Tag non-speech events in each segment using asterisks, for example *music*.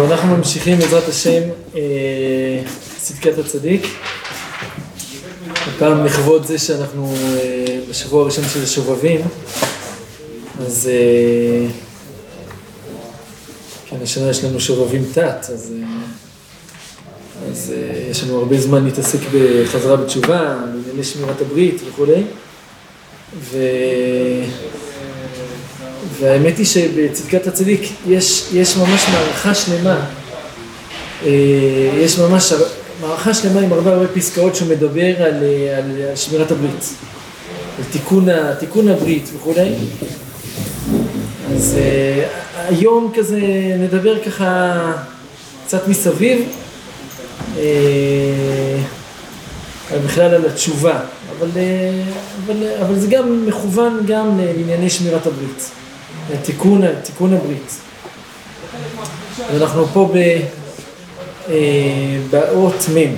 טוב, אנחנו ממשיכים בעזרת השם אה, צדקת הצדיק. הפעם לכבוד זה שאנחנו אה, בשבוע הראשון של השובבים, אז אה, כן, השנה יש לנו שובבים תת, אז, אז יש לנו הרבה זמן להתעסק בחזרה בתשובה, בענייני שמירת הברית וכולי. ו... והאמת היא שבצדקת הצדיק יש, יש ממש מערכה שלמה, אה, יש ממש מערכה שלמה עם הרבה הרבה פסקאות שהוא מדבר על, על, על שמירת הברית, על תיקון, תיקון הברית וכולי. אז uh, היום כזה נדבר ככה קצת מסביב, בכלל על התשובה, אבל, אבל, אבל זה גם מכוון גם לענייני שמירת הברית. תיקון, תיקון הברית. אנחנו פה ב, אה, באות מ',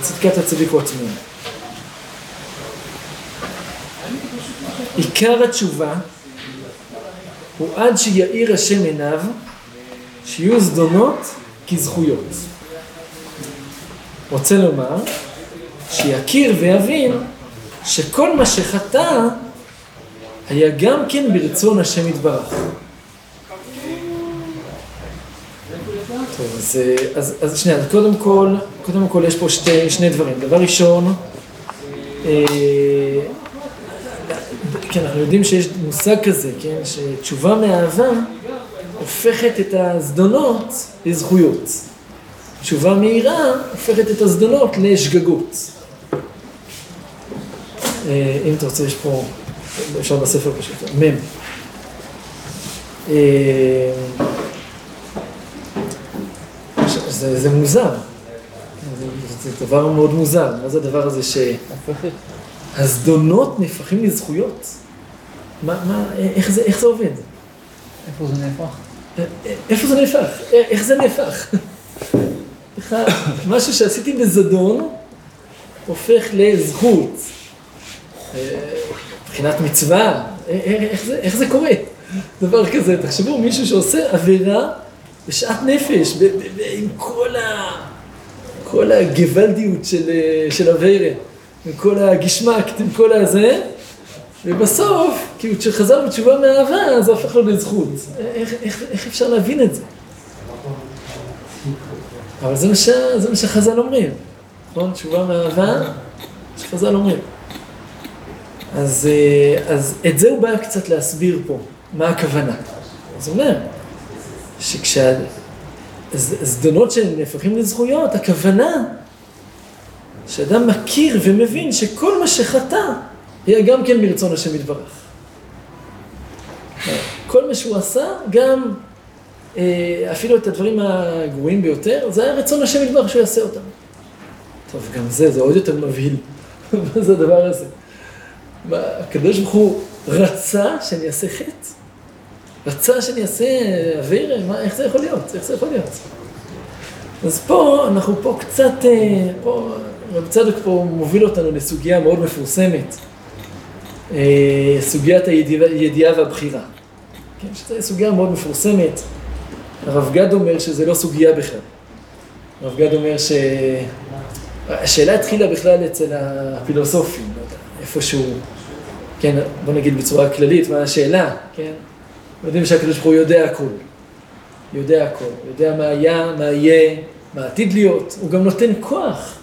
צדקת הצדיק אות מ'. עיקר התשובה הוא עד שיאיר השם עיניו, שיהיו זדונות כזכויות. רוצה לומר, שיכיר ויבין שכל מה שחטא היה גם כן ברצון השם יתברך. טוב, אז, אז, אז שנייה, קודם כל, קודם כל יש פה שתי, שני דברים. דבר ראשון, אה, כן, אנחנו יודעים שיש מושג כזה, כן, שתשובה מאהבה הופכת את הזדונות לזכויות. תשובה מהירה הופכת את הזדונות לשגגות. אה, אם אתה רוצה, יש פה... אפשר בספר פשוט, מ'. אה, זה, זה מוזר, זה, זה דבר מאוד מוזר, מה זה הדבר הזה שהזדונות נהפכים לזכויות? מה, מה, איך זה, איך זה עובד? איפה זה נהפך? איפה זה נהפך? איך זה נהפך? משהו שעשיתי בזדון הופך לזכות. מבחינת מצווה, אה, אה, איך זה, איך זה קורה? דבר כזה, תחשבו, מישהו שעושה עבירה בשאט נפש, עם כל, ה- כל הגוואלדיות של, אה, של אביירה, עם כל הגשמקט, עם כל הזה, ובסוף, כאילו כשחזר בתשובה מאהבה, זה הופך לו לזכות. איך, איך, איך אפשר להבין את זה? אבל זה מה, ש, זה מה שחז"ל אומרים, נכון? תשובה מאהבה, שחז"ל אומרים. אז, אה, אז את זה הוא בא קצת להסביר פה, מה הכוונה. אז הוא אומר, שכשהזדונות שנהפכים לזכויות, הכוונה שאדם מכיר ומבין שכל מה שחטא היה גם כן מרצון השם יתברך. כל מה שהוא עשה, גם אה, אפילו את הדברים הגרועים ביותר, זה היה רצון השם יתברך שהוא יעשה אותם. טוב, גם זה, זה עוד יותר מבהיל. *laughs* מה זה הדבר הזה? הקדוש ברוך הוא רצה שאני אעשה חטא? רצה שאני אעשה אוויר? מה, איך זה יכול להיות? איך זה יכול להיות? אז פה, אנחנו פה קצת, אה, פה, רב צדוק פה מוביל אותנו לסוגיה מאוד מפורסמת, אה, סוגיית הידיעה והבחירה. כן, שזו סוגיה מאוד מפורסמת. הרב גד אומר שזה לא סוגיה בכלל. הרב גד אומר שהשאלה התחילה בכלל אצל הפילוסופים, לא איפשהו כן, בוא נגיד בצורה כללית, מה השאלה, כן? יודעים שהקדוש ברוך הוא יודע הכל. יודע הכל. יודע מה היה, מה יהיה, מה עתיד להיות. הוא גם נותן כוח.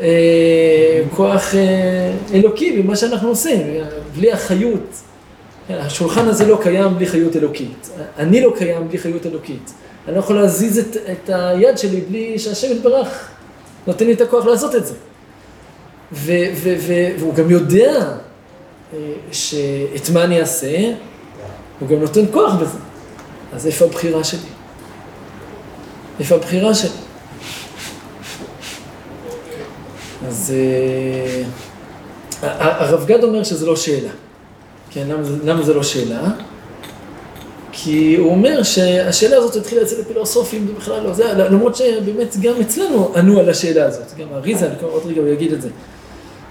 אה, כוח אה, אלוקי במה שאנחנו עושים, בלי החיות. השולחן הזה לא קיים בלי חיות אלוקית. אני לא קיים בלי חיות אלוקית. אני לא יכול להזיז את, את היד שלי בלי שהשם יתברך נותן לי את הכוח לעשות את זה. ו, ו, ו, והוא גם יודע שאת מה אני אעשה, הוא גם נותן כוח בזה. אז איפה הבחירה שלי? איפה הבחירה שלי? אז uh, הרב גד אומר שזה לא שאלה. כן, למה, למה זה לא שאלה? כי הוא אומר שהשאלה הזאת התחילה אצל הפילוסופים, זה בכלל לא זה, למרות שבאמת גם אצלנו ענו על השאלה הזאת, גם אריזה, עוד רגע הוא יגיד את זה.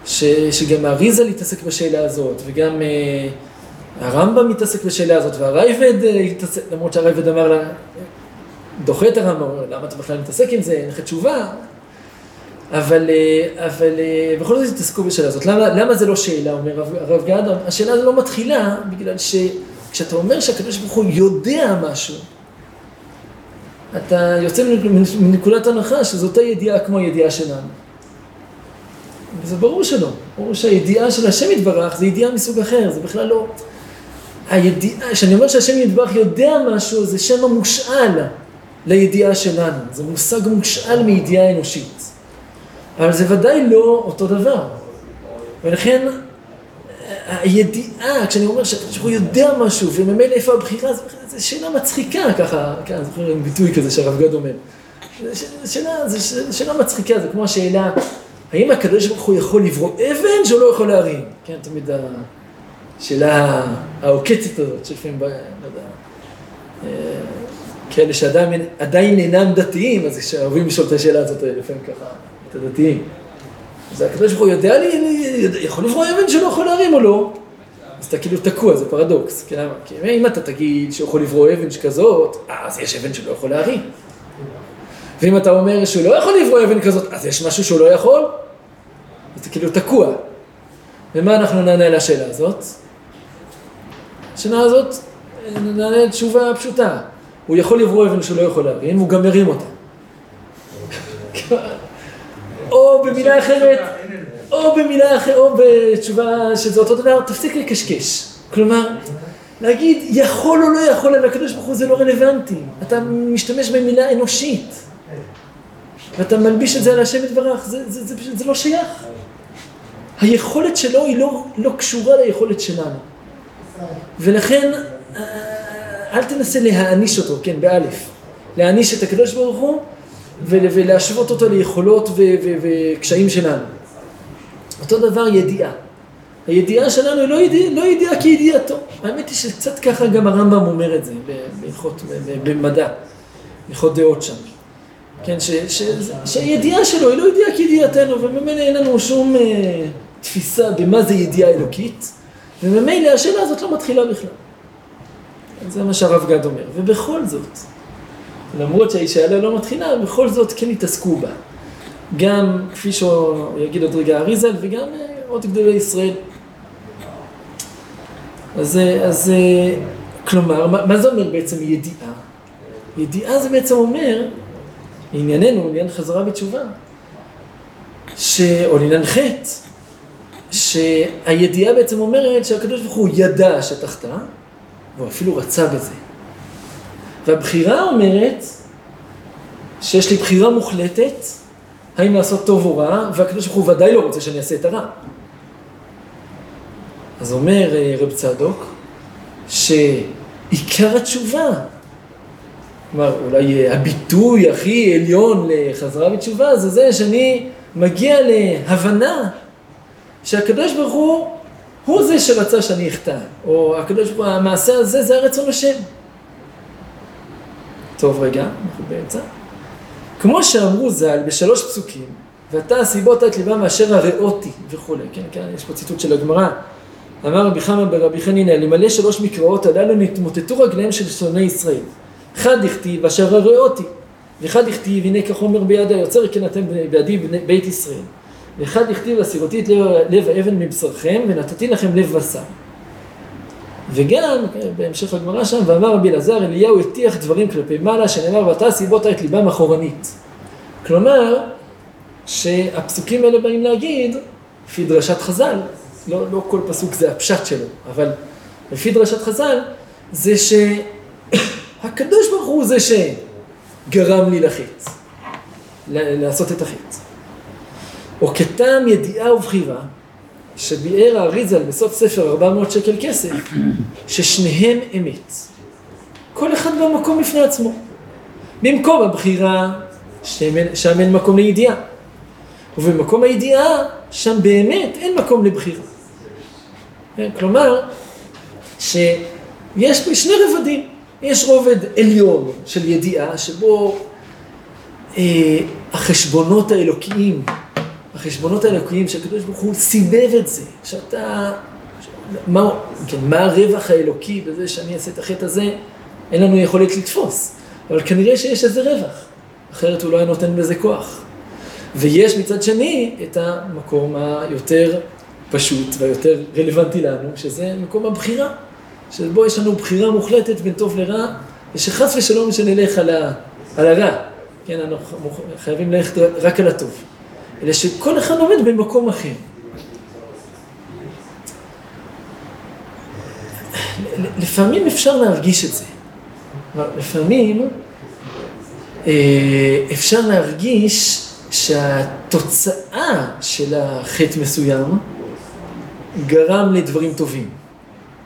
ש, שגם האריזה להתעסק בשאלה הזאת, וגם uh, הרמב"ם מתעסק בשאלה הזאת, והרייבד uh, התעסק, למרות שהרייבד אמר לה, דוחה את הרמב"ם, אומר, למה אתה בכלל מתעסק עם זה, אין לך תשובה. אבל, אה, אבל אה, בכל זאת התעסקו בשאלה הזאת. למה, למה זה לא שאלה, אומר הרב, גד? השאלה הזו לא מתחילה בגלל שכשאתה אומר שהקדוש ברוך הוא יודע משהו, אתה יוצא מנקודת הנחה שזו אותה ידיעה כמו הידיעה שלנו. וזה ברור שלא. ברור שהידיעה של השם יתברך זה ידיעה מסוג אחר, זה בכלל לא... הידיעה, כשאני אומר שהשם יתברך יודע משהו, זה שם המושאל לידיעה שלנו. זה מושג מושאל מידיעה אנושית. אבל זה ודאי לא אותו דבר. ולכן הידיעה, כשאני אומר שהוא יודע משהו וממילא איפה הבחירה, זו שאלה מצחיקה ככה, כן, אני זוכר ביטוי כזה שהרב גד אומר. זו שאלה, שאלה מצחיקה, זה כמו השאלה, האם הקדוש ברוך הוא יכול לברוא אבן שהוא לא יכול להרים? כן, תמיד השאלה העוקצת הזאת, שלפעמים, לא יודע, אה, כאלה שעדיין אינם דתיים, אז אוהבים לשאול את השאלה הזאת לפעמים ככה. את הדתיים. אז הקדוש ברוך הוא יודע לי, יכול לברוא אבן שלא יכול להרים או לא? אז אתה כאילו תקוע, זה פרדוקס. למה? כי אם אתה תגיד שהוא יכול לברוא אבן שכזאת, אז יש אבן שלא יכול להרים. ואם אתה אומר שהוא לא יכול לברוא אבן כזאת, אז יש משהו שהוא לא יכול? אתה כאילו תקוע. ומה אנחנו נענה לשאלה הזאת? השאלה הזאת, נענה תשובה פשוטה. הוא יכול לברוא אבן שהוא לא יכול להרים, הוא גם ירים אותה. *laughs* או במילה אחרת, או במילה אחרת, או בתשובה שזה אותו דבר, תפסיק לקשקש. כלומר, להגיד יכול או לא יכול על הקדוש ברוך הוא זה לא רלוונטי. אתה משתמש במילה אנושית. ואתה מלביש את זה על השם יתברך, זה, זה, זה, זה, זה לא שייך. היכולת שלו היא לא, לא קשורה ליכולת שלנו. ולכן, אל תנסה להעניש אותו, כן, באלף. להעניש את הקדוש ברוך הוא ולהשוות אותו ליכולות וקשיים שלנו. אותו דבר ידיעה. הידיעה שלנו היא לא ידיעה, לא ידיעה כידיעתו. האמת היא שקצת ככה גם הרמב"ם אומר את זה בהלכות, במדע, בהלכות דעות שם. כן, שהידיעה שלו היא לא ידיעה כידיעתנו, וממילא אין לנו שום אה, תפיסה במה זה ידיעה אלוקית, וממילא השאלה הזאת לא מתחילה בכלל. זה מה שהרב גד אומר. ובכל זאת, למרות שהשאלה לא מתחילה, בכל זאת כן התעסקו בה. גם, כפי שהוא יגיד עוד רגע אריזל, וגם אה, עוד גדולי ישראל. אז, אה, אז אה, כלומר, מה, מה זה אומר בעצם ידיעה? ידיעה זה בעצם אומר, לענייננו, לעניין חזרה בתשובה, ש... או לעניין חטא, שהידיעה בעצם אומרת שהקדוש ברוך הוא ידע שתחתה, והוא אפילו רצה בזה. והבחירה אומרת שיש לי בחירה מוחלטת האם לעשות טוב או רע, והקדוש ברוך הוא ודאי לא רוצה שאני אעשה את הרע. אז אומר אה, רב צדוק, שעיקר התשובה, כלומר אולי אה, הביטוי הכי עליון לחזרה בתשובה זה זה שאני מגיע להבנה שהקדוש ברוך הוא הוא זה שרצה שאני אחטא, או הקדוש ברוך הוא, המעשה הזה זה הרצון השם. טוב רגע, אנחנו באמצע. כמו שאמרו ז"ל בשלוש פסוקים, ואתה הסיבות את ליבם מאשר הראותי וכולי, כן, כן, יש פה ציטוט של הגמרא. אמר רבי חמא ברבי חנינא, למלא שלוש מקראות הללו נתמוטטו רגליהם של שונאי ישראל. חד דכתיב אשר הראותי, וחד דכתיב הנה כחומר ביד היוצר כן אתם בידי בית ישראל. וחד דכתיב הסירותי את לב האבן מבשרכם ונתתי לכם לב בשר. וגם, בהמשך הגמרא שם, ואמר רבי אלעזר, אליהו הטיח דברים כלפי מעלה, שנאמר, ואתה סיבות את ליבם אחורנית. כלומר, שהפסוקים האלה באים להגיד, לפי דרשת חז"ל, לא, לא כל פסוק זה הפשט שלו, אבל לפי דרשת חז"ל, זה שהקדוש ברוך הוא זה שגרם לי לחץ, לעשות את החץ. או כטעם ידיעה ובחירה, שביאר האריזל בסוף ספר 400 שקל כסף, ששניהם אמת. כל אחד במקום בפני עצמו. במקום הבחירה, שם אין מקום לידיעה. ובמקום הידיעה, שם באמת אין מקום לבחירה. כן, כלומר, שיש פה שני רבדים. יש רובד עליון של ידיעה, שבו אה, החשבונות האלוקיים החשבונות האלוקיים שהקדוש ברוך הוא סיבב את זה, שאתה, מה, כן, מה הרווח האלוקי בזה שאני אעשה את החטא הזה, אין לנו יכולת לתפוס. אבל כנראה שיש איזה רווח, אחרת הוא לא היה נותן בזה כוח. ויש מצד שני את המקום היותר פשוט והיותר רלוונטי לנו, שזה מקום הבחירה, שבו יש לנו בחירה מוחלטת בין טוב לרע, ושחס ושלום שנלך על, ה, על הרע, כן, אנחנו חייבים ללכת רק על הטוב, אלא שכל אחד עומד במקום אחר. לפעמים אפשר להרגיש את זה. לפעמים אה, אפשר להרגיש שהתוצאה של החטא מסוים גרם לדברים טובים.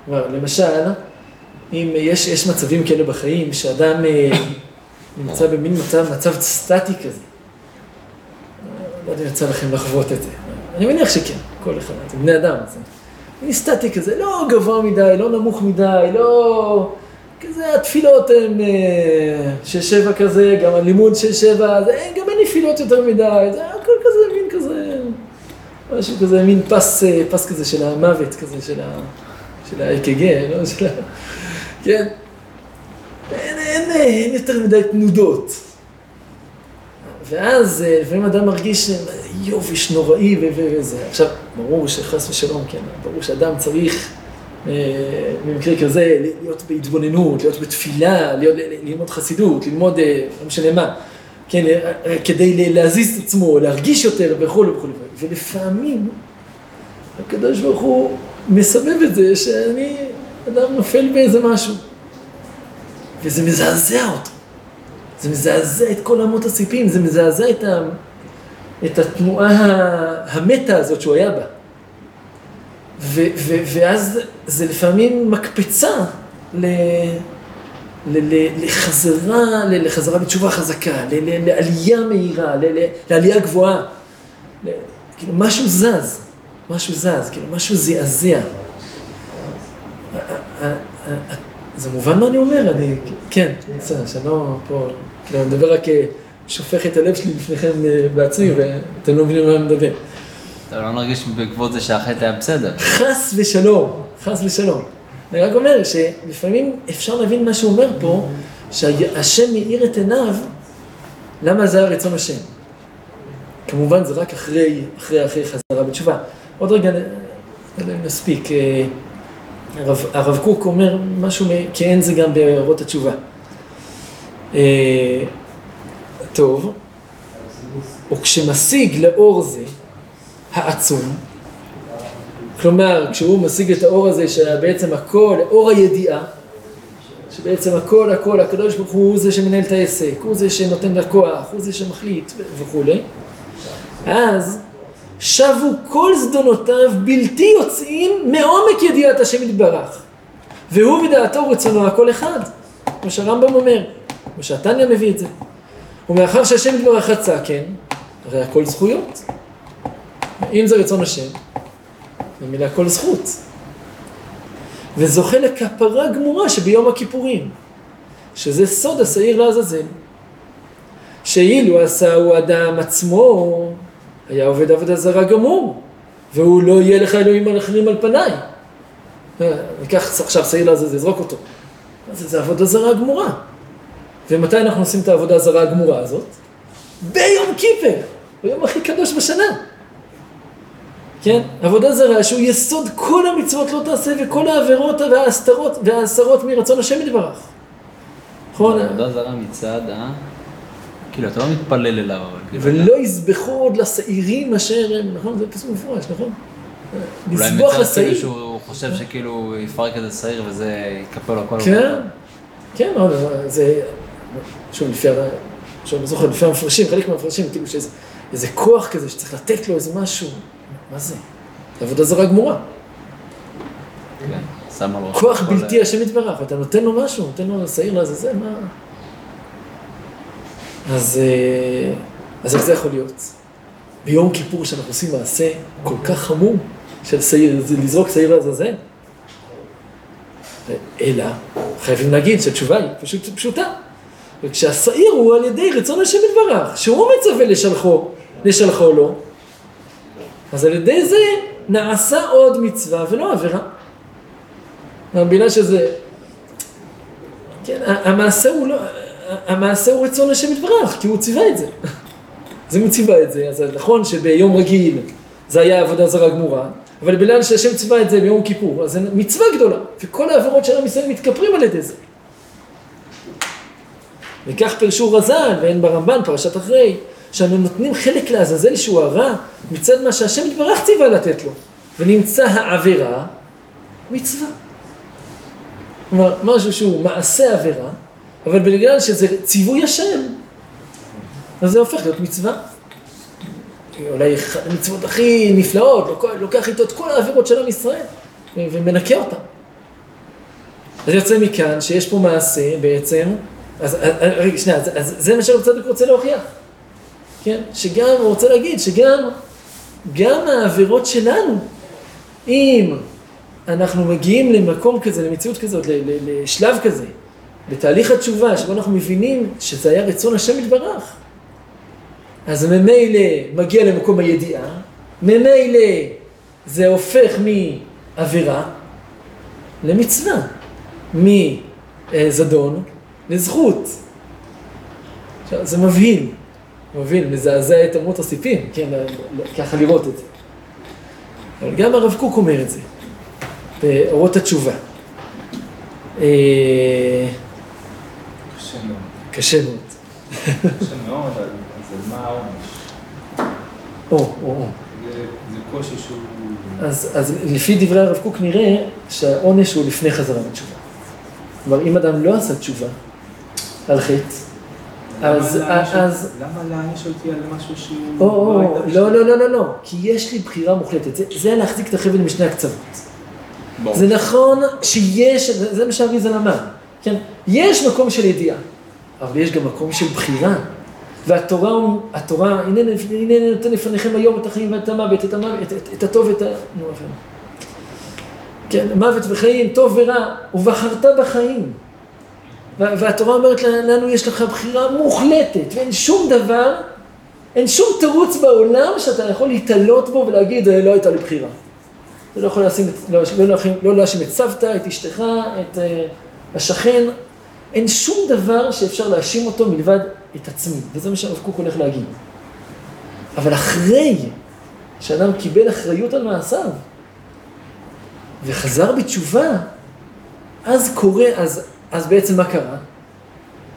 למשל, אם יש, יש מצבים כאלה בחיים, שאדם אה, *coughs* נמצא במין מצב, מצב סטטי כזה. לא יודע אם יצא לכם לחוות את זה. אני מניח שכן, כל אחד, זה בני אדם. זה מין סטטי כזה, לא גבוה מדי, לא נמוך מדי, לא... כזה התפילות הן אה, שש שבע כזה, גם הלימוד שש שבע, זה, גם אין נפילות יותר מדי, זה הכל כזה, מין כזה, משהו כזה, מין פס, אה, פס כזה של המוות כזה, של ה... של ה-AKG, לא של ה... כן? אין, אין, אין יותר מדי תנודות. ואז אה, לפעמים אדם מרגיש יובש נוראי וזה. עכשיו, ברור שחס ושלום, כן, ברור שאדם צריך אה, במקרה כזה להיות בהתבוננות, להיות בתפילה, להיות, ללמוד חסידות, ללמוד, אה, לא משנה מה, כן, כדי להזיז את עצמו, להרגיש יותר וכולי וכולי. ולפעמים הקדוש ברוך הוא מסבב את זה שאני אדם נופל באיזה משהו. וזה מזעזע אותו. זה מזעזע את כל אמות הסיפים, זה מזעזע את, ה, את התנועה המתה הזאת שהוא היה בה. ו, ו, ואז זה לפעמים מקפצה ל, ל, ל, לחזרה, ל, לחזרה בתשובה חזקה, ל, ל, לעלייה מהירה, ל, ל, לעלייה גבוהה. ל, כאילו משהו זז, משהו זז, כאילו משהו זעזע. זה מובן מה אני אומר, אני, כן, בסדר, שאני לא פה, כאילו, אני מדבר רק, אה, שופך את הלב שלי לפניכם אה, בעצמי, ואתם לא מבינים מה אני מדבר. אתה לא מרגיש בעקבות זה שהחטא היה בסדר. חס ושלום, חס ושלום. אני רק אומר שלפעמים אפשר להבין מה שהוא אומר פה, שהשם מאיר את עיניו, למה זה היה רצון השם. כמובן זה רק אחרי, אחרי, אחרי חזרה בתשובה. עוד רגע נספיק. אה, הרב, הרב קוק אומר משהו, אין זה גם בהערות התשובה. אה, טוב, וכשמשיג לאור זה העצום, כלומר, כשהוא משיג את האור הזה, שבעצם הכל, אור הידיעה, שבעצם הכל, הכל, הקדוש ברוך הוא זה שמנהל את העסק, הוא זה שנותן לכוח, הוא זה שמחליט וכולי, אז שבו כל זדונותיו בלתי יוצאים מעומק ידיעת השם יתברך. והוא בדעתו רצונו הכל אחד, כמו שהרמב"ם אומר, כמו שהתניא מביא את זה. ומאחר שהשם יתברך רצה, כן, הרי הכל זכויות. אם זה רצון השם, במילה כל זכות. וזוכה לכפרה גמורה שביום הכיפורים, שזה סוד השעיר לעזאזל. שאילו עשהו אדם עצמו, היה עובד עבודה זרה גמור, והוא לא יהיה לך אלוהים אחרים על פניי. אה, ניקח עכשיו שעיר לעזאזל, זרוק אותו. זה, זה עבודה זרה גמורה. ומתי אנחנו עושים את העבודה הזרה הגמורה הזאת? ביום כיפר, ביום הכי קדוש בשנה. כן? עבודה זרה שהוא יסוד כל המצוות לא תעשה וכל העבירות וההסתרות וההסרות מרצון השם יתברך. נכון? עבודה זרה מצד ה... כאילו, אתה לא מתפלל אליו, אבל כאילו... ולא יזבחו עוד לשעירים אשר הם, נכון? זה פסוק מפורש, נכון? לזבוח לשעיר. אולי מצד כאילו שהוא חושב שכאילו יפרק איזה שעיר וזה יקפל לו הכל. כן, כן, זה... שוב, לפי ה... עכשיו אני זוכר, לפי המפרשים, חלק מהמפרשים, כאילו שיש איזה כוח כזה שצריך לתת לו איזה משהו. מה זה? זה עבודה זרה גמורה. כן, שם על ראש. כוח בלתי השם יתברך, אתה נותן לו משהו, נותן לו שעיר לעזאזל, מה... אז, אה, אז איך זה יכול להיות? ביום כיפור שאנחנו עושים מעשה כל כך חמור של שעיר, זה לזרוק שעיר לעזאזל. אלא, חייבים להגיד שהתשובה היא פשוט פשוטה. וכשהשעיר הוא על ידי רצון השם יתברך, שהוא מצווה לשלחו, לשלחו לו, אז על ידי זה נעשה עוד מצווה ולא עבירה. מבינה שזה, כן, המעשה הוא לא, המעשה הוא רצון השם יתברך, כי הוא ציווה את זה. אם הוא ציווה את זה, אז נכון שביום רגיל זה היה עבודה זרה גמורה, אבל בגלל שהשם ציווה את זה ביום כיפור, אז זה מצווה גדולה, וכל העבירות של עם ישראל מתכפרים על ידי זה. וכך פירשו רז"ל, ואין ברמב"ן, פרשת אחרי, שאנו נותנים חלק לעזאזל שהוא הרע, מצד מה שהשם יתברך ציווה לתת לו, ונמצא העבירה, מצווה. כלומר, משהו שהוא מעשה עבירה, אבל בגלל שזה ציווי השם, אז זה הופך להיות מצווה. אולי המצוות הכי נפלאות, לוקח איתו את כל העבירות של עם ישראל ומנקה אותן. אז יוצא מכאן שיש פה מעשה בעצם, אז רגע, שנייה, אז, אז זה מה שהצדיק רוצה להוכיח. כן? שגם, הוא רוצה להגיד שגם גם העבירות שלנו, אם אנחנו מגיעים למקום כזה, למציאות כזאת, לשלב כזה, בתהליך התשובה, שבו אנחנו מבינים שזה היה רצון השם יתברך, אז ממילא מגיע למקום הידיעה, ממילא זה הופך מעבירה למצווה, מזדון לזכות. עכשיו, זה מבהיל, מבהיל, מזעזע את אמות הסיפים, כן, ככה לראות את זה. אבל גם הרב קוק אומר את זה, באורות התשובה. אה, קשה מאוד. קשה מאוד. אז מה העונש? או, או, או. זה קושי שהוא... אז, אז לפי דברי הרב קוק נראה שהעונש הוא לפני חזרה בתשובה. כלומר, אם אדם לא עשה תשובה על חטא, אז... אז... למה להעניש אותי על משהו שהוא... או, או, לא, לא, לא, לא, לא, כי יש לי בחירה מוחלטת. זה, זה להחזיק את החבל משני הקצוות. זה נכון שיש, זה מה שאריזה למד, כן? יש מקום של ידיעה, אבל יש גם מקום של בחירה. והתורה, התורה, הנה, הנה נותן לפניכם היום את החיים ואת המוות, את, המוות, את, את, את הטוב ואת ה... נו, אחר. כן, מוות וחיים, טוב ורע, ובחרת בחיים. והתורה אומרת לנו, יש לך בחירה מוחלטת, ואין שום דבר, אין שום תירוץ בעולם שאתה יכול להתעלות בו ולהגיד, לא הייתה לי בחירה. אתה לא יכול להשים, לא, לא, לא להאשים את סבתא, את אשתך, את uh, השכן, אין שום דבר שאפשר להאשים אותו מלבד את עצמי, וזה מה שהרב קוק הולך להגיד. אבל אחרי שאדם קיבל אחריות על מעשיו, וחזר בתשובה, אז קורה, אז, אז בעצם מה קרה?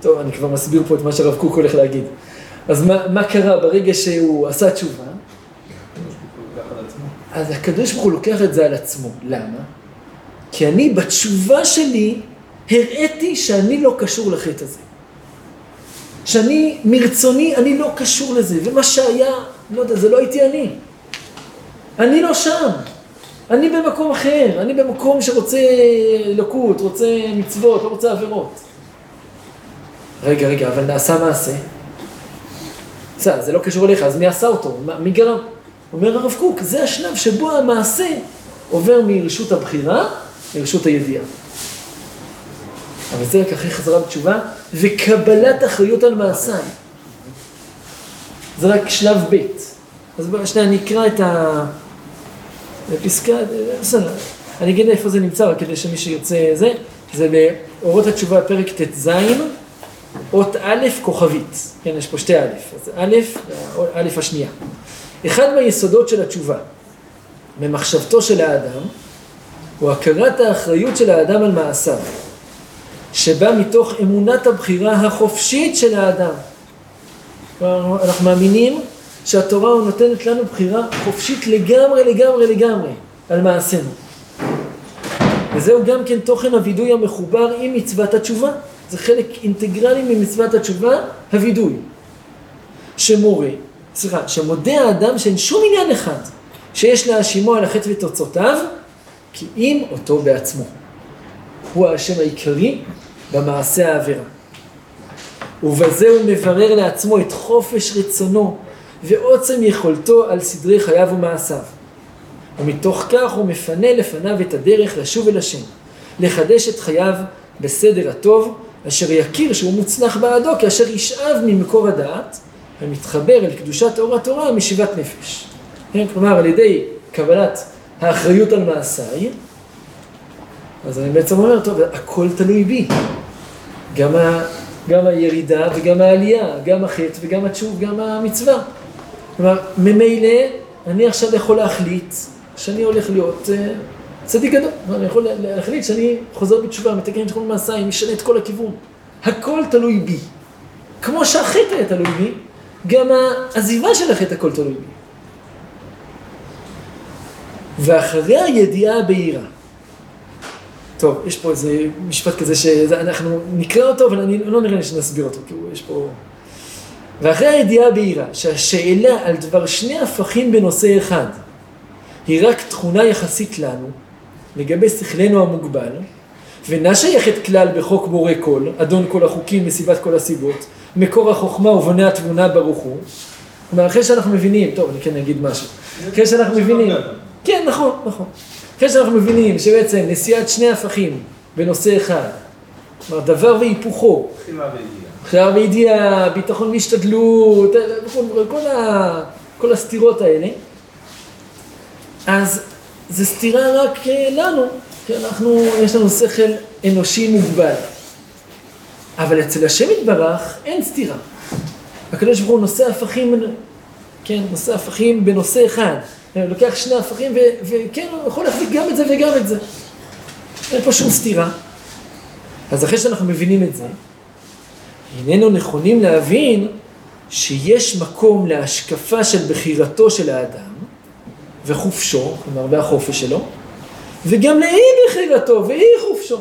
טוב, אני כבר מסביר פה את מה שהרב קוק הולך להגיד. אז מה, מה קרה ברגע שהוא עשה תשובה? אז הקדוש ברוך הוא לוקח את זה על עצמו. למה? כי אני בתשובה שלי הראיתי שאני לא קשור לחטא הזה. שאני מרצוני, אני לא קשור לזה, ומה שהיה, לא יודע, זה לא הייתי אני. אני לא שם. אני במקום אחר, אני במקום שרוצה לקות, רוצה מצוות, לא רוצה עבירות. רגע, רגע, אבל נעשה מעשה. בסדר, זה לא קשור אליך, אז מי עשה אותו? מי גרם? אומר הרב קוק, זה השלב שבו המעשה עובר מרשות הבחירה לרשות הידיעה. אבל זה רק אחרי חזרה בתשובה וקבלת אחריות על מעשיי. זה רק שלב ב'. אז בואו שנייה נקרא את ה... בפסקה, בסדר, אני אגיד איפה זה נמצא, רק כדי שמי שירצה זה, זה באורות התשובה, פרק ט"ז, אות א' כוכבית. כן, יש פה שתי א', אז א', א' השנייה. אחד מהיסודות של התשובה, ממחשבתו של האדם, הוא הכרת האחריות של האדם על מעשיו, שבא מתוך אמונת הבחירה החופשית של האדם. אנחנו מאמינים שהתורה נותנת לנו בחירה חופשית לגמרי, לגמרי, לגמרי על מעשינו. וזהו גם כן תוכן הווידוי המחובר עם מצוות התשובה. זה חלק אינטגרלי ממצוות התשובה, הווידוי. שמורה, סליחה, שמודה האדם שאין שום עניין אחד שיש להאשימו על החטא ותוצאותיו, כי אם אותו בעצמו. הוא האשם העיקרי במעשה העבירה. ובזה הוא מברר לעצמו את חופש רצונו ועוצם יכולתו על סדרי חייו ומעשיו. ומתוך כך הוא מפנה לפניו את הדרך לשוב אל השם, לחדש את חייו בסדר הטוב, אשר יכיר שהוא מוצלח בעדו כאשר ישאב ממקור הדעת ומתחבר אל קדושת אור התורה משיבת נפש. כן? כלומר, על ידי קבלת האחריות על מעשיי, אז אני בעצם אומר, טוב, הכל תלוי בי. גם גם הירידה וגם העלייה, גם החטא וגם התשוב, גם המצווה. כלומר, ממילא אני עכשיו יכול להחליט שאני הולך להיות אה, צדיק גדול. אני יכול להחליט שאני חוזר בתשובה, מתקן את כל מעשיי, משנה את כל הכיוון. הכל תלוי בי. כמו שהחטא היה תלוי בי, גם העזיבה של החטא הכל תלוי בי. ואחרי הידיעה הבהירה. טוב, יש פה איזה משפט כזה שאנחנו נקרא אותו, אבל אני לא נראה לי שנסביר אותו, כי יש פה... ואחרי הידיעה הבהירה שהשאלה על דבר שני הפכים בנושא אחד היא רק תכונה יחסית לנו, לגבי שכלנו המוגבל, ואינה שייכת כלל בחוק בורא כל, אדון כל החוקים מסיבת כל הסיבות, מקור החוכמה ובונה התבונה ברוך הוא. כלומר, אחרי שאנחנו מבינים, טוב, אני כן אגיד משהו, אחרי שאנחנו מבינים, כן, נכון, נכון. אחרי שאנחנו מבינים שבעצם נשיאת שני הפכים בנושא אחד, כלומר, דבר והיפוכו, בחירה וידיעה, ביטחון והשתדלות, כל, ה, כל הסתירות האלה, אז זה סתירה רק אה, לנו, כי אנחנו, יש לנו שכל אנושי מוגבל. אבל אצל השם יתברך אין סתירה. הקדוש ברוך הוא נושא הפכים, כן, נושא הפכים בנושא אחד. לוקח שני הפכים וכן, הוא יכול להחזיק גם את זה וגם את זה. אין פה שום סתירה. אז אחרי שאנחנו מבינים את זה, איננו נכונים להבין שיש מקום להשקפה של בחירתו של האדם וחופשו, כלומר והחופש שלו, וגם לאי בחירתו ואי חופשו.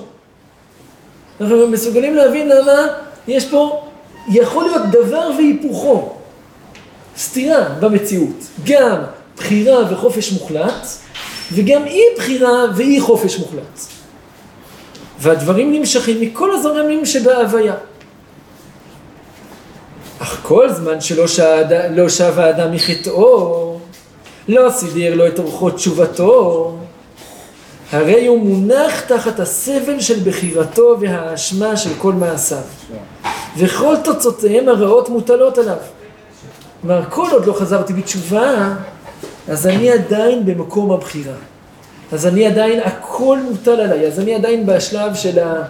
אנחנו מסוגלים להבין למה יש פה, יכול להיות דבר והיפוכו, סתירה במציאות, גם בחירה וחופש מוחלט, וגם אי בחירה ואי חופש מוחלט. והדברים נמשכים מכל הזרמים שבהוויה. אך כל זמן שלא שד... לא שב האדם מחטאו, לא סידר לו את אורחות תשובתו, הרי הוא מונח תחת הסבל של בחירתו והאשמה של כל מעשיו. וכל תוצאותיהם הרעות מוטלות עליו. כלומר, כל עוד לא חזרתי בתשובה, אז אני עדיין במקום הבחירה. אז אני עדיין, הכל מוטל עליי, אז אני עדיין בשלב של ה...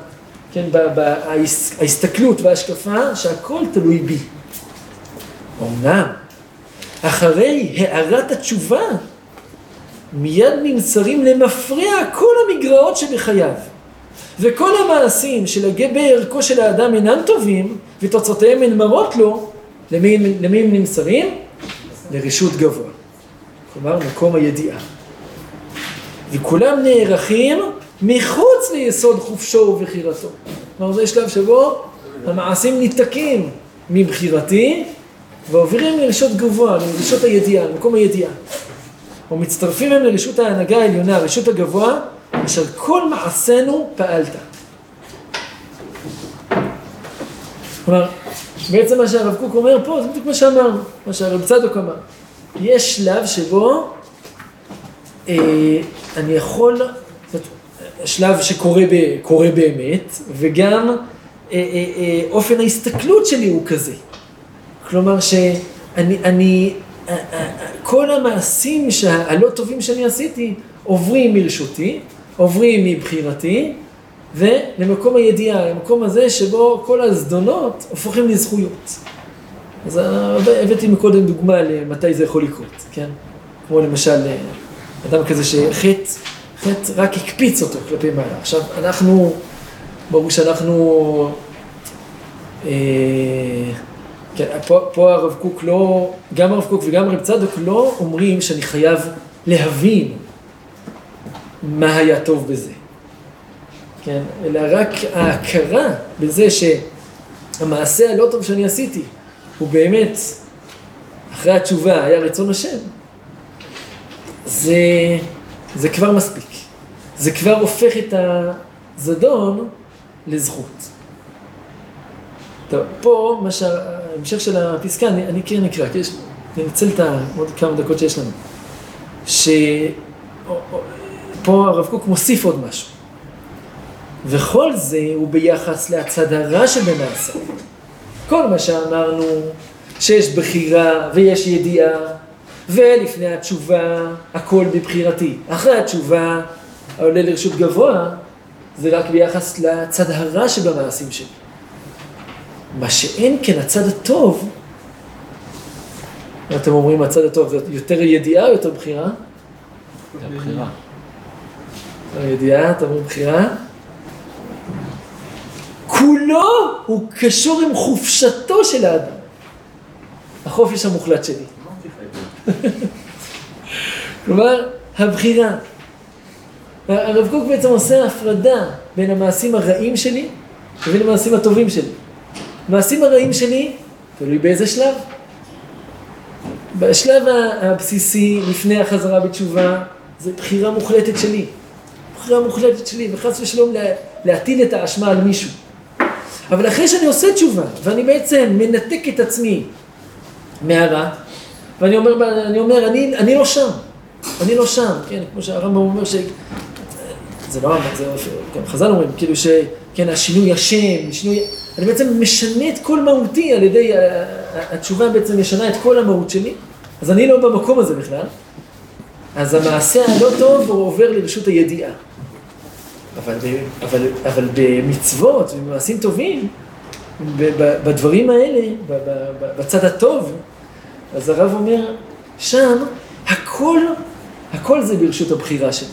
כן, בהסתכלות וההשקפה, שהכל תלוי בי. אמנם, אחרי הערת התשובה, מיד נמסרים למפרע כל המגרעות שבחייו. וכל המעשים שלגבי ערכו של האדם אינם טובים, ותוצאותיהם הן מרות לו, למי, למי הם נמסרים? לרשות גבוה. כלומר, מקום הידיעה. וכולם נערכים מחוץ ליסוד חופשו ובחירתו. כלומר, זה שלב שבו המעשים ניתקים מבחירתי ועוברים לרשות גבוה, לרשות הידיעה, למקום הידיעה. ומצטרפים הם לרשות ההנהגה העליונה, הרשות הגבוה, אשר כל מעשינו פעלת. כלומר, בעצם מה שהרב קוק אומר פה, זה בדיוק מה שאמרנו, מה שהרב צדוק אמר. יש שלב שבו אה, אני יכול, שלב שקורה ב, באמת, וגם אה, אה, אה, אופן ההסתכלות שלי הוא כזה. כלומר שאני, אני, אה, אה, כל המעשים הלא טובים שאני עשיתי עוברים מרשותי, עוברים מבחירתי, ולמקום הידיעה, למקום הזה שבו כל הזדונות הופכים לזכויות. אז הבאתי מקודם דוגמה למתי זה יכול לקרות, כן? כמו למשל, אדם כזה שחטא, חטא רק הקפיץ אותו כלפי מעלה. עכשיו, אנחנו, ברור שאנחנו, אה, כן, פה, פה הרב קוק לא, גם הרב קוק וגם הרב צדוק לא אומרים שאני חייב להבין מה היה טוב בזה. כן, אלא רק ההכרה בזה שהמעשה הלא טוב שאני עשיתי הוא באמת, אחרי התשובה, היה רצון השם, זה, זה כבר מספיק. זה כבר הופך את הזדון לזכות. טוב, פה, מה שההמשך של הפסקה, אני, אני כן אקרא, כי יש, אני אנצל את עוד כמה דקות שיש לנו. שפה הרב קוק מוסיף עוד משהו. וכל זה הוא ביחס להצד הרע שבמעשה. כל מה שאמרנו, שיש בחירה ויש ידיעה, ולפני התשובה, הכל בבחירתי. אחרי התשובה, העולה לרשות גבוה, זה רק ביחס לצד הרע שבמעשים שלי. מה שאין כן הצד הטוב, אתם אומרים הצד הטוב זה יותר ידיעה או יותר בחירה? זה בחירה. הידיעה, אתה אומר בחירה? כולו הוא קשור עם חופשתו של האדם. החופש המוחלט שלי. כלומר, הבחירה. הרב קוק בעצם עושה הפרדה בין המעשים הרעים שלי לבין המעשים הטובים שלי. המעשים הרעים שלי, תלוי באיזה שלב. בשלב הבסיסי, לפני החזרה בתשובה, זה בחירה מוחלטת שלי. בחירה מוחלטת שלי, וחס ושלום לה- להטיל את האשמה על מישהו. אבל אחרי שאני עושה תשובה, ואני בעצם מנתק את עצמי מהרע, ואני אומר, אני, אומר אני, אני לא שם, אני לא שם, כן, כמו שהרמב"ם אומר ש... זה לא הרמב"ם, זה גם חז"ל אומרים, כאילו ש... כן, השינוי השם, שינוי... אני בעצם משנה את כל מהותי על ידי, התשובה בעצם משנה את כל המהות שלי, אז אני לא במקום הזה בכלל, אז המעשה הלא טוב הוא עובר לרשות הידיעה. אבל, אבל, אבל במצוות ובמעשים טובים, בדברים האלה, בצד הטוב, אז הרב אומר, שם הכל, הכל זה ברשות הבחירה שלי.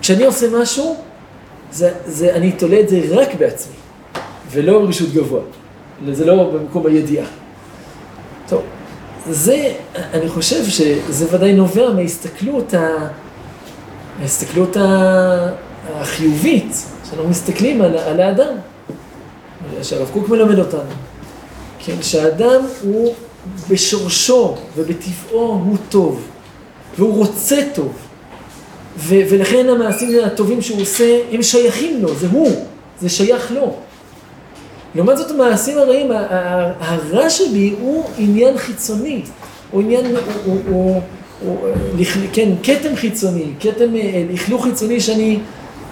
כשאני עושה משהו, זה, זה, אני תולה את זה רק בעצמי, ולא ברשות גבוה. זה לא במקום הידיעה. טוב, זה, אני חושב שזה ודאי נובע מההסתכלות, ה... מההסתכלות ה... החיובית, שאנחנו מסתכלים על, על האדם, שהרב קוק מלמד אותנו. כן, שהאדם הוא בשורשו ובטבעו הוא טוב, והוא רוצה טוב, ו- ולכן המעשים הטובים שהוא עושה, הם שייכים לו, זה הוא, זה שייך לו. לעומת זאת המעשים הרעים, הרע שבי הוא עניין חיצוני, הוא עניין, הוא, הוא, הוא, הוא כן, כתם חיצוני, כתם אה, לכלוך חיצוני שאני,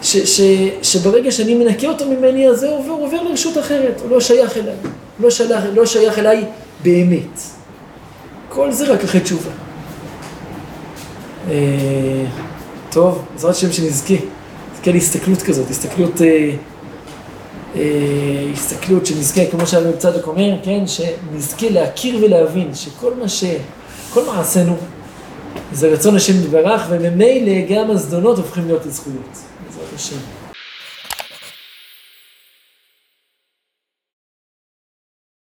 ש, ש, שברגע שאני מנקה אותו ממני, אז זה עובר, עובר לרשות אחרת, הוא לא שייך אליי, לא שייך, לא שייך אליי באמת. כל זה רק אחרי תשובה. אה, טוב, בעזרת השם שנזכה, נזכה להסתכלות כזאת, הסתכלות, אה, אה, הסתכלות שנזכה, כמו שהרב צדוק אומר, כן, שנזכה להכיר ולהבין שכל מה ש... כל מעשינו זה רצון השם יתברך, וממילא גם הזדונות הופכים להיות לזכויות, בעזרת השם.